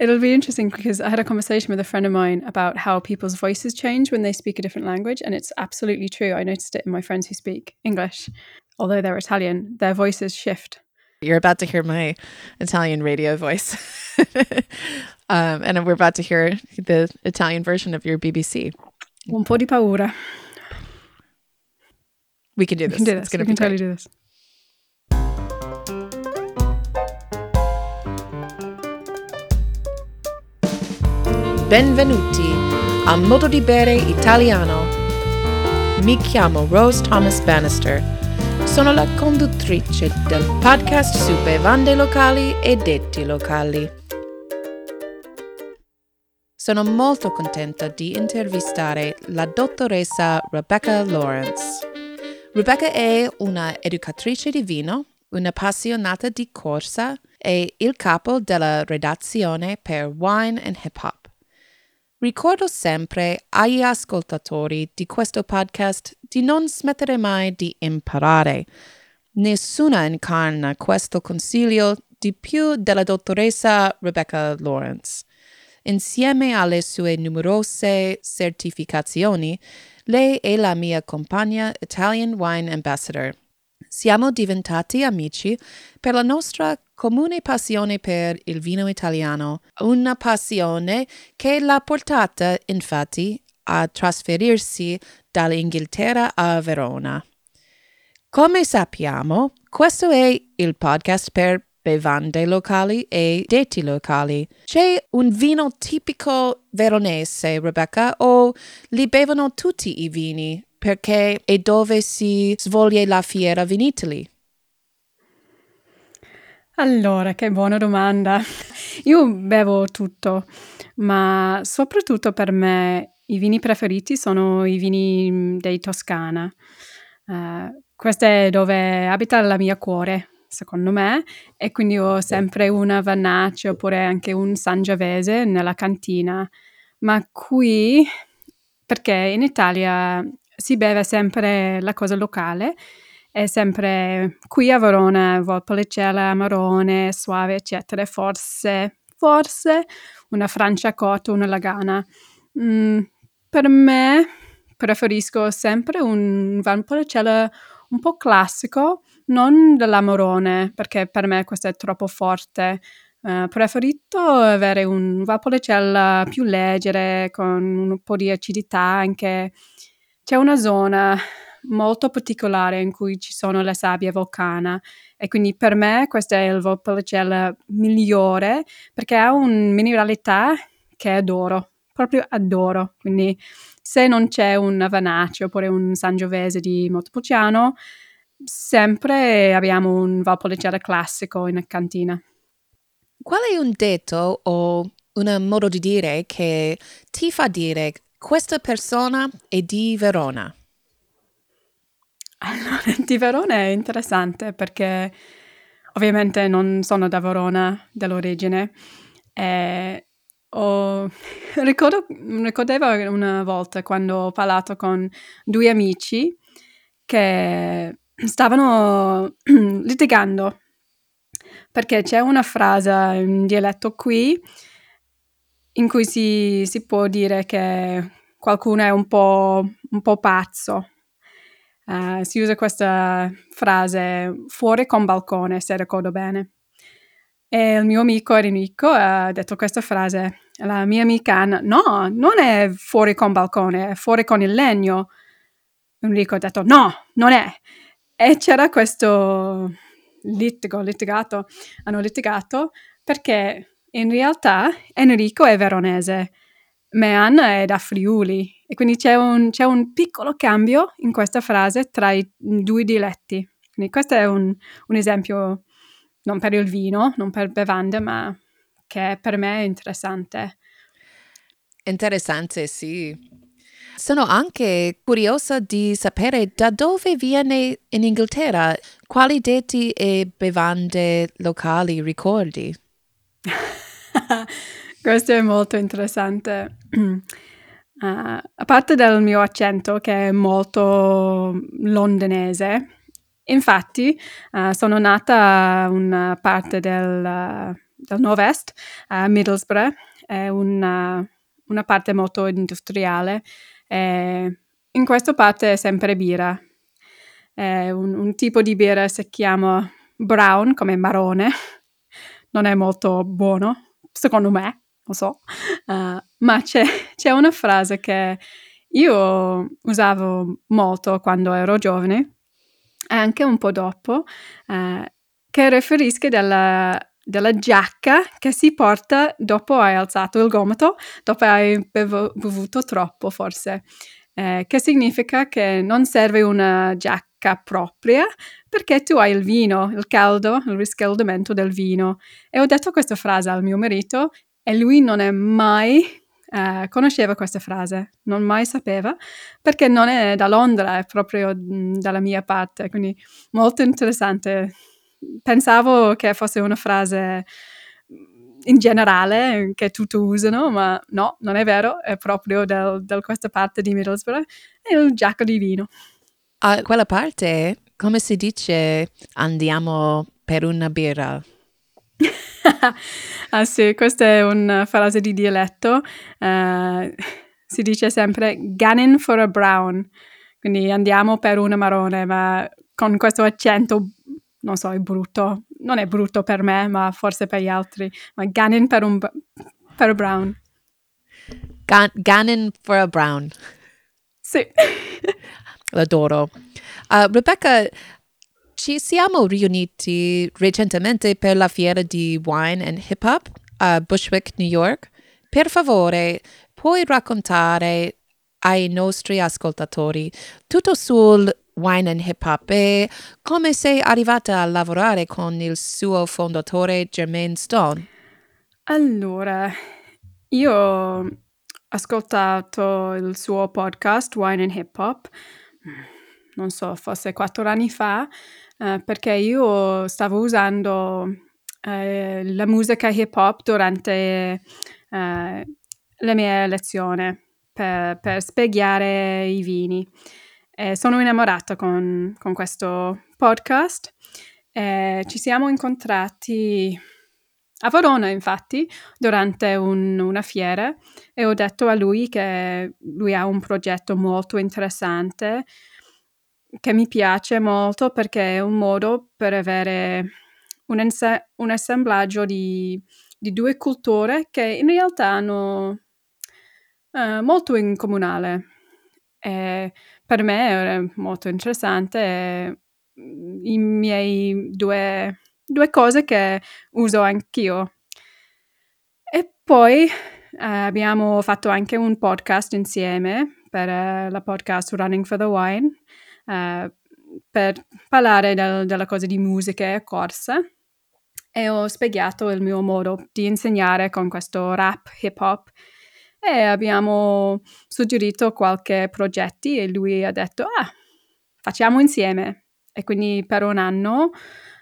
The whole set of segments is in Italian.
It'll be interesting because I had a conversation with a friend of mine about how people's voices change when they speak a different language. And it's absolutely true. I noticed it in my friends who speak English. Although they're Italian, their voices shift. You're about to hear my Italian radio voice. um, and we're about to hear the Italian version of your BBC. Un po' di paura. We can do this. We can do this. It's going we to be totally do this. Benvenuti a Modo di Bere Italiano. Mi chiamo Rose Thomas Bannister. Sono la conduttrice del podcast su bevande locali e detti locali. Sono molto contenta di intervistare la dottoressa Rebecca Lawrence. Rebecca è una educatrice di vino, un'appassionata di corsa e il capo della redazione per Wine and Hip Hop. Ricordo sempre agli ascoltatori di questo podcast di non smettere mai di imparare. Nessuna incarna questo consiglio di più della dottoressa Rebecca Lawrence. Insieme alle sue numerose certificazioni, lei è la mia compagna Italian Wine Ambassador. Siamo diventati amici per la nostra comune passione per il vino italiano, una passione che l'ha portata, infatti, a trasferirsi dall'Inghilterra a Verona. Come sappiamo, questo è il podcast per bevande locali e detti locali. C'è un vino tipico veronese, Rebecca, o li bevono tutti i vini? Perché è dove si svolge la fiera Vinitali. Allora, che buona domanda. Io bevo tutto, ma soprattutto per me i vini preferiti sono i vini mm, dei Toscana. Uh, questo è dove abita la mia cuore, secondo me, e quindi ho sempre una Vannaccia oppure anche un Sangiavese nella cantina. Ma qui, perché in Italia si beve sempre la cosa locale, è sempre qui a Verona, Valpolicella, Amarone, Suave, eccetera. Forse, forse una Franciacorta, una Lagana. Mm, per me preferisco sempre un Valpolicella un po' classico, non dell'Amarone, perché per me questo è troppo forte. Uh, preferito avere un Valpolicella più leggere, con un po' di acidità anche. C'è una zona molto particolare in cui ci sono le sabbie vulcana e quindi per me questo è il Valpolicella migliore perché ha una mineralità che adoro, proprio adoro. Quindi se non c'è un Avanaccio oppure un Sangiovese di Montepulciano, sempre abbiamo un Valpolicella classico in cantina. Qual è un detto o un modo di dire che ti fa dire questa persona è di Verona? Allora, di Verona è interessante perché ovviamente non sono da Verona dell'origine. E ho, ricordo, ricordevo una volta quando ho parlato con due amici che stavano litigando perché c'è una frase in dialetto qui in cui si, si può dire che qualcuno è un po', un po pazzo Uh, si usa questa frase fuori con balcone, se ricordo bene. E il mio amico Enrico ha detto questa frase. La mia amica Anna, no, non è fuori con balcone, è fuori con il legno. Enrico ha detto, no, non è. E c'era questo litigo, litigato, hanno litigato perché in realtà Enrico è veronese, ma Anna è da Friuli e quindi c'è un, c'è un, piccolo cambio in questa frase tra i due dialetti. Quindi questo è un, un, esempio non per il vino, non per bevande, ma che per me è interessante. Interessante, sì. Sono anche curiosa di sapere da dove viene in Inghilterra, quali detti e bevande locali ricordi. Questo è molto interessante. Uh, a parte del mio accento che è molto londinese, infatti uh, sono nata una parte del, del nord-est, a Middlesbrough, è una, una parte molto industriale. In questa parte è sempre birra. Un, un tipo di birra si chiama brown, come marrone. Non è molto buono, secondo me, lo so. Uh, ma c'è, c'è una frase che io usavo molto quando ero giovane, e anche un po' dopo, eh, che riferisce della, della giacca che si porta dopo hai alzato il gomito, dopo hai bev- bevuto troppo forse, eh, che significa che non serve una giacca propria perché tu hai il vino, il caldo, il riscaldamento del vino. E ho detto questa frase al mio marito e lui non è mai eh, conosceva questa frase, non mai sapeva, perché non è da Londra, è proprio mh, dalla mia parte, quindi molto interessante. Pensavo che fosse una frase in generale che tutti usano, ma no, non è vero, è proprio da questa parte di Middlesbrough, è il giacco di vino. A quella parte, come si dice, andiamo per una birra? ah sì, questa è una frase di dialetto. Uh, si dice sempre Gannin for a brown, quindi andiamo per una marrone, ma con questo accento, non so, è brutto. Non è brutto per me, ma forse per gli altri. Ma Gannin per un per brown. Gan- Gannin for a brown. Sì. L'adoro. Uh, Rebecca, ci siamo riuniti recentemente per la fiera di Wine and Hip Hop a Bushwick, New York. Per favore, puoi raccontare ai nostri ascoltatori tutto sul Wine and Hip Hop e come sei arrivata a lavorare con il suo fondatore Jermaine Stone? Allora, io ho ascoltato il suo podcast Wine and Hip Hop, non so, forse quattro anni fa, eh, perché io stavo usando eh, la musica hip hop durante eh, le mie lezioni per, per spiegare i vini. sono innamorata con, con questo podcast. ci siamo incontrati a Verona, infatti, durante un, una fiera e ho detto a lui che lui ha un progetto molto interessante che mi piace molto perché è un modo per avere un, ense- un assemblaggio di, di, due culture che in realtà hanno uh, molto in comunale. E per me è molto interessante i miei due, due cose che uso anch'io. E poi eh, abbiamo fatto anche un podcast insieme per eh, la podcast Running for the Wine eh, per parlare del, della cosa di musica e corse. E ho spiegato il mio modo di insegnare con questo rap hip hop. E abbiamo suggerito qualche progetti e lui ha detto ah facciamo insieme. E quindi per un anno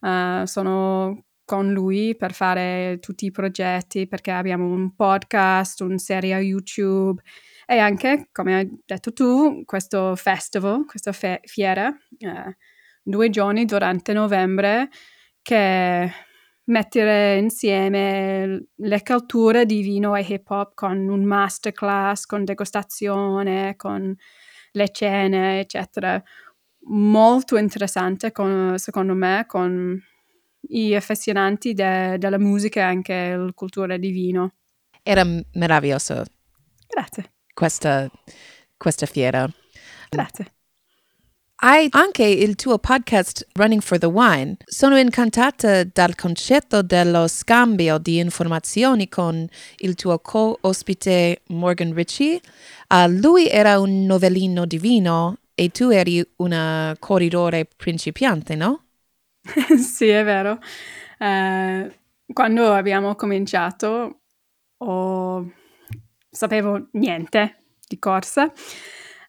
uh, sono con lui per fare tutti i progetti perché abbiamo un podcast, un serie YouTube e anche, come hai detto tu, questo festival, questa fe- fiera, eh, due giorni durante novembre che mettere insieme le culture di vino e hip hop con un masterclass, con degustazione, con le cene, eccetera. Molto interessante, con, secondo me, con gli affascinanti de- della musica e anche la cultura di vino. Era meraviglioso. Grazie questa, questa fiera. Grazie. Hai anche il tuo podcast Running for the Wine. Sono incantata dal concetto dello scambio di informazioni con il tuo co-ospite Morgan Ritchie. Uh, lui era un novellino di vino e tu eri una corridore principiante, no? sì, è vero. Uh, quando abbiamo cominciato ho sapevo niente di corsa.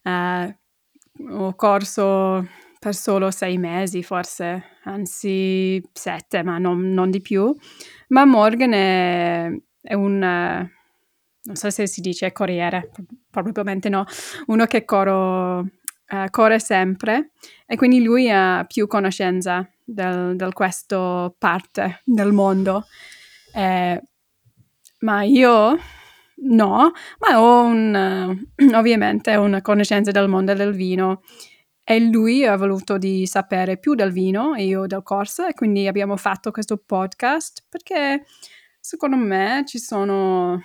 Uh, ho corso per solo sei mesi, forse, anzi sette, ma non, non di più. Ma Morgan è, è un, non so se si dice corriere, probabilmente no, uno che coro, uh, corre sempre e quindi lui ha più conoscenza del, del questo parte del mondo. Eh, ma io no, ma ho un, uh, ovviamente una conoscenza del mondo del vino e lui ha voluto di sapere più del vino e io del corso e quindi abbiamo fatto questo podcast perché secondo me ci sono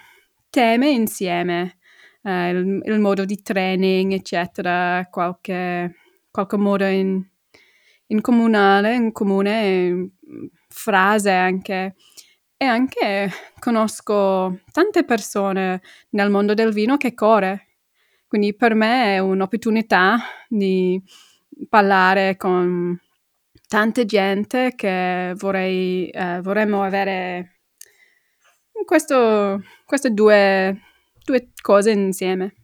temi insieme, eh, il, il, modo di training, eccetera, qualche, qualche modo in, in comunale, in comune, frase anche. E anche conosco tante persone nel mondo del vino che corre. Quindi per me è un'opportunità di parlare con tante gente che vorrei, eh, vorremmo avere questo, queste due, due cose insieme.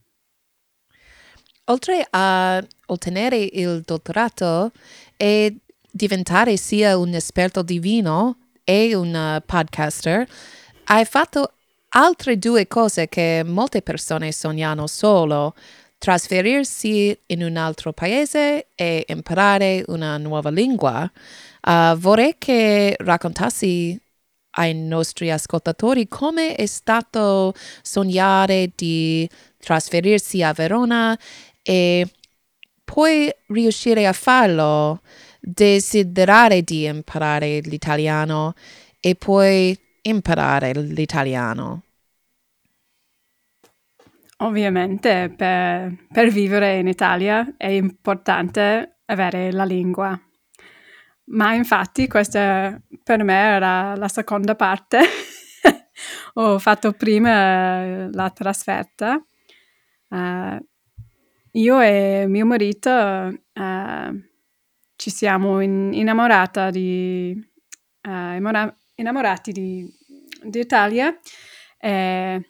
Oltre a ottenere il dottorato e diventare sia un esperto di vino e un podcaster, hai fatto altre due cose che molte persone sognano solo, trasferirsi in un altro paese e imparare una nuova lingua. Uh, vorrei che raccontassi ai nostri ascoltatori come è stato sognare di trasferirsi a Verona e poi riuscire a farlo, desiderare di imparare l'italiano e poi imparare l'italiano. Ovviamente per, per vivere in Italia è importante avere la lingua. Ma infatti questa per me era la seconda parte. Ho fatto prima la trasferta. Uh, io e mio marito uh, ci siamo in, innamorata di, uh, innamorati di, di Italia. E,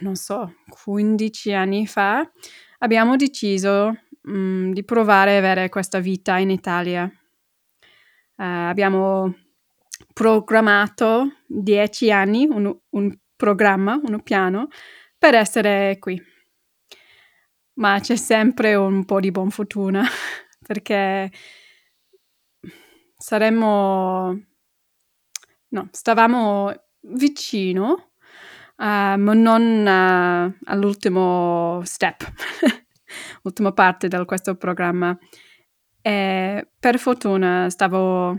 non so, 15 anni fa abbiamo deciso um, di provare a avere questa vita in Italia. Uh, abbiamo programmato 10 anni, un, un programma, un piano per essere qui. Ma c'è sempre un po' di buon fortuna perché saremmo, no, stavamo vicino, uh, ma non uh, all'ultimo step, ultima parte di questo programma. E per fortuna stavo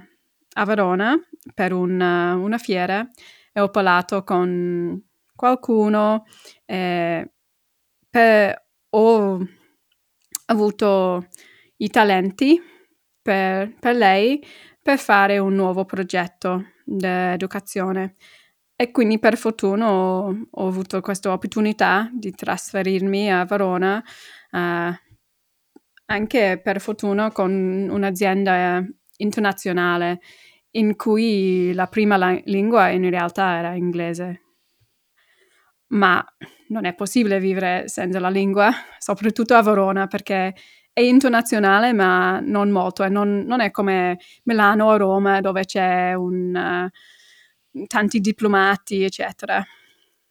a Verona per un, una fiera e ho parlato con qualcuno. Eh, per, ho avuto i talenti per, per lei per fare un nuovo progetto di educazione. E quindi per fortuna ho, ho avuto questa opportunità di trasferirmi a Verona uh, anche per fortuna con un'azienda internazionale in cui la prima la- lingua in realtà era inglese. Ma non è possibile vivere senza la lingua, soprattutto a Verona, perché è internazionale, ma non molto. E non, non è come Milano o Roma, dove c'è un, uh, tanti diplomati, eccetera.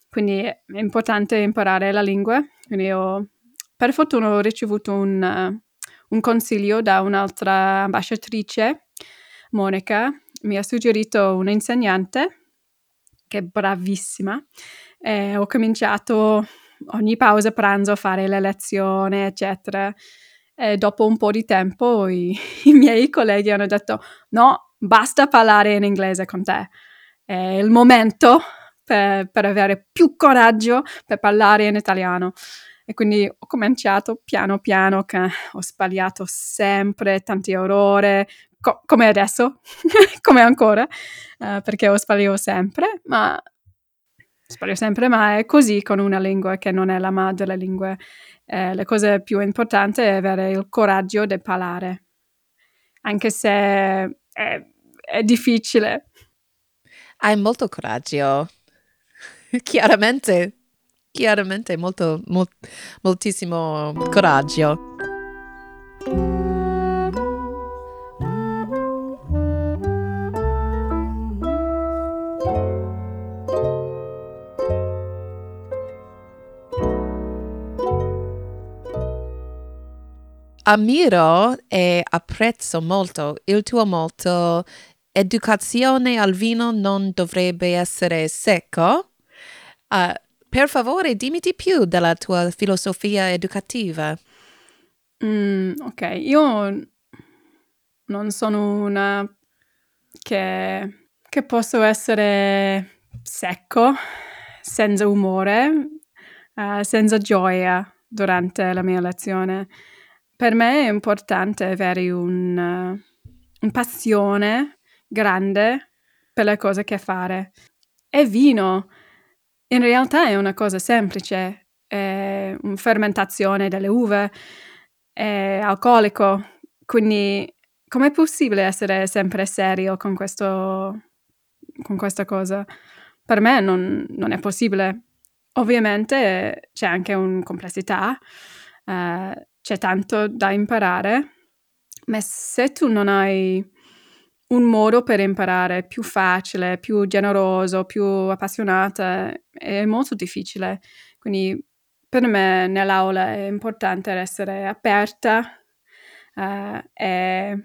Quindi è importante imparare la lingua. Quindi ho, per fortuna ho ricevuto un, uh, un consiglio da un'altra ambasciatrice, Monica, mi ha suggerito un'insegnante che è bravissima e ho cominciato ogni pausa pranzo a fare le lezioni, eccetera. E dopo un po' di tempo i, i miei colleghi hanno detto no, basta parlare in inglese con te. È il momento per, per avere più coraggio per parlare in italiano. E quindi ho cominciato piano piano che ho sbagliato sempre tanti errori, co- come adesso, come ancora, uh, perché ho sbagliato sempre, ma sbaglio sempre, ma è così con una lingua che non è la madre lingua. Eh, la cosa più importante è avere il coraggio di parlare, anche se è, è difficile. Hai molto coraggio, chiaramente chiaramente molto, mol, moltissimo coraggio. Ammiro e apprezzo molto il tuo modo educazione al vino non dovrebbe essere secco. Uh, per favore, dimmi di più della tua filosofia educativa. Mm, ok, io non sono una che, che posso essere secco, senza umore, uh, senza gioia durante la mia lezione. Per me è importante avere un, un passione grande per le cose che fare. E vino, in realtà è una cosa semplice, è una fermentazione delle uve, è alcolico, quindi com'è possibile essere sempre serio con, questo, con questa cosa? Per me non, non è possibile. Ovviamente c'è anche una complessità, eh, c'è tanto da imparare, ma se tu non hai un modo per imparare più facile, più generoso, più appassionata, è molto difficile. Quindi per me nell'aula è importante essere aperta uh, e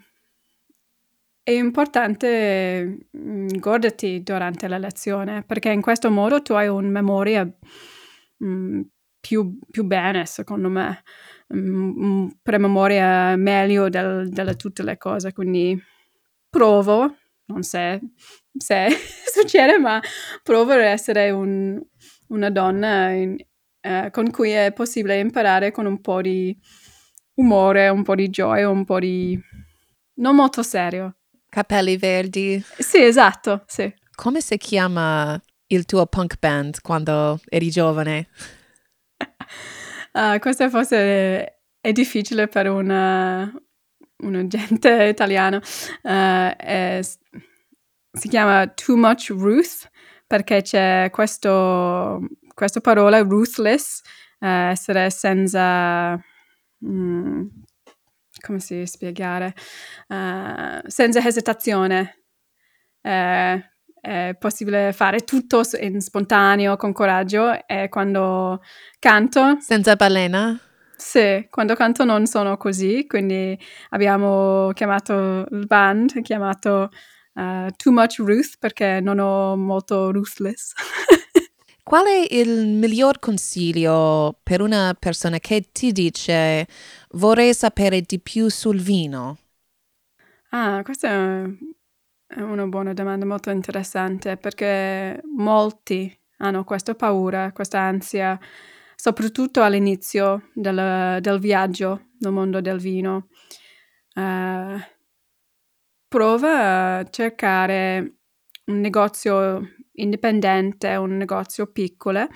è importante mm, goderti durante la lezione perché in questo modo tu hai una memoria mm, più, più, bene, secondo me, mm, prememoria meglio del, delle tutte le cose. Quindi provo, non so se succede, ma provo ad essere un, una donna in, eh, con cui è possibile imparare con un po' di umore, un po' di gioia, un po' di... non molto serio. Capelli verdi. Sì, esatto, sì. Come si chiama il tuo punk band quando eri giovane? uh, questo forse è difficile per una, un agente italiano. Uh, è, si chiama Too Much Ruth perché c'è questo, questa parola ruthless, uh, essere senza... Mm, come si spiegare, senza esitazione. È possibile fare tutto in spontaneo, con coraggio e quando canto... Senza balena? Sì, quando canto non sono così, quindi abbiamo chiamato il band, chiamato uh, Too Much Ruth perché non ho molto ruthless. Qual è il miglior consiglio per una persona che ti dice vorrei sapere di più sul vino? Ah, questa è una buona domanda molto interessante perché molti hanno questa paura, questa ansia, soprattutto all'inizio del, del viaggio nel mondo del vino. Uh, prova a cercare un negozio indipendente, un negozio piccolo,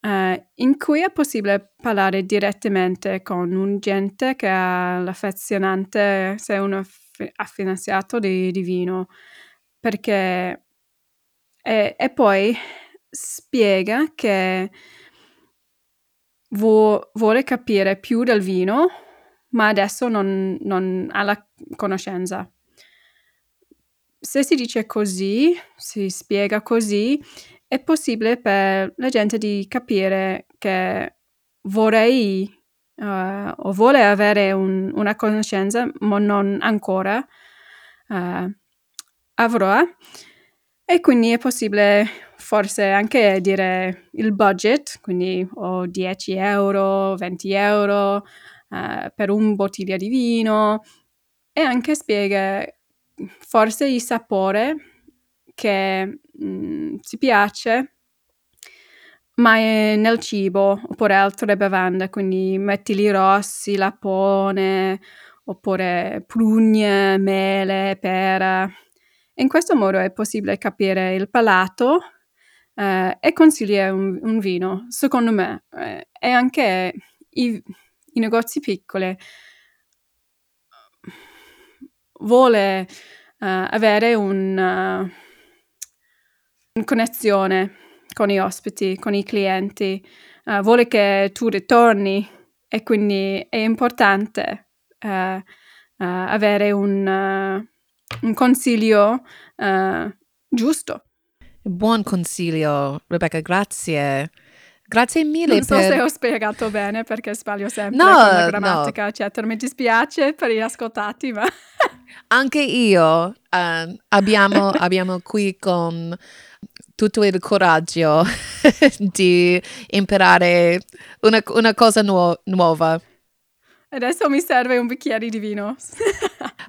eh, in cui è possibile parlare direttamente con un gente che è l'affezionante, se è un affinaziato di, di vino, perché e, e, poi spiega che vo, vuole capire più del vino, ma adesso non, non ha la conoscenza. Se si dice così, si spiega così, è possibile per la gente di capire che vorrei uh, o vuole avere un, una conoscenza, ma non ancora uh, avrà. E quindi è possibile forse anche dire il budget, quindi ho 10 euro, 20 euro uh, per un bottiglia di vino e anche spiega forse il sapore che mh, mm, ci piace, ma è nel cibo oppure altre bevande, quindi mettili rossi, lapone, oppure prugne, mele, pera. In questo modo è possibile capire il palato eh, e consigliare un, un, vino, secondo me. Eh, e anche i, i negozi piccoli vuole uh, avere un, uh, una connessione con i ospiti, con i clienti, uh, vuole che tu ritorni e quindi è importante avere un, un consiglio giusto. Buon consiglio, Rebecca, grazie. Grazie mille. Non so per... se ho spiegato bene perché sbaglio sempre no, con la grammatica, no. eccetera. Mi dispiace per gli ascoltati, ma... Anche io uh, abbiamo, abbiamo qui con tutto il coraggio di imparare una, una cosa nuo- nuova. Adesso mi serve un bicchiere di vino.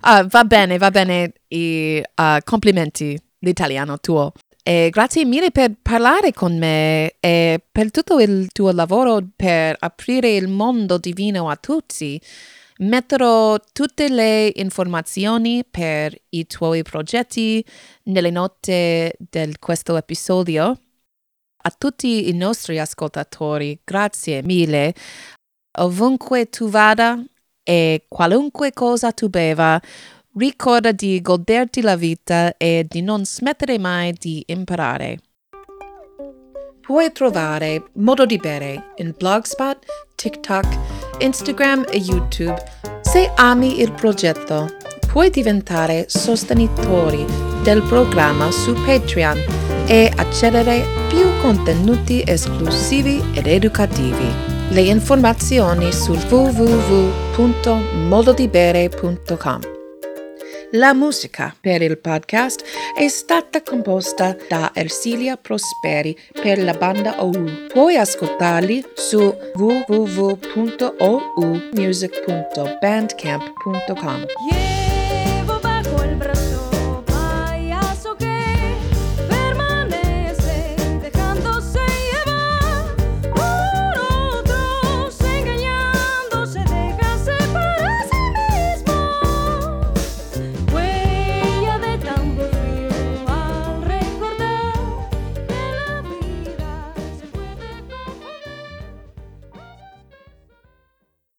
uh, va bene, va bene. I, uh, complimenti, l'italiano tuo. E grazie mille per parlare con me e per tutto il tuo lavoro per aprire il mondo divino a tutti. Metterò tutte le informazioni per i tuoi progetti nelle note di questo episodio. A tutti i nostri ascoltatori, grazie mille. Ovunque tu vada e qualunque cosa tu beva, ricorda di goderti la vita e di non smettere mai di imparare. Puoi trovare Modo di Bere in Blogspot, TikTok, Instagram e YouTube. Se ami il progetto, puoi diventare sostenitori del programma su Patreon e accedere più contenuti esclusivi ed educativi. Le informazioni sul www.mododibere.com. La musica per il podcast è stata composta da Ersilia Prosperi per la banda OU. Puoi ascoltarli su www.oumusic.bandcamp.com.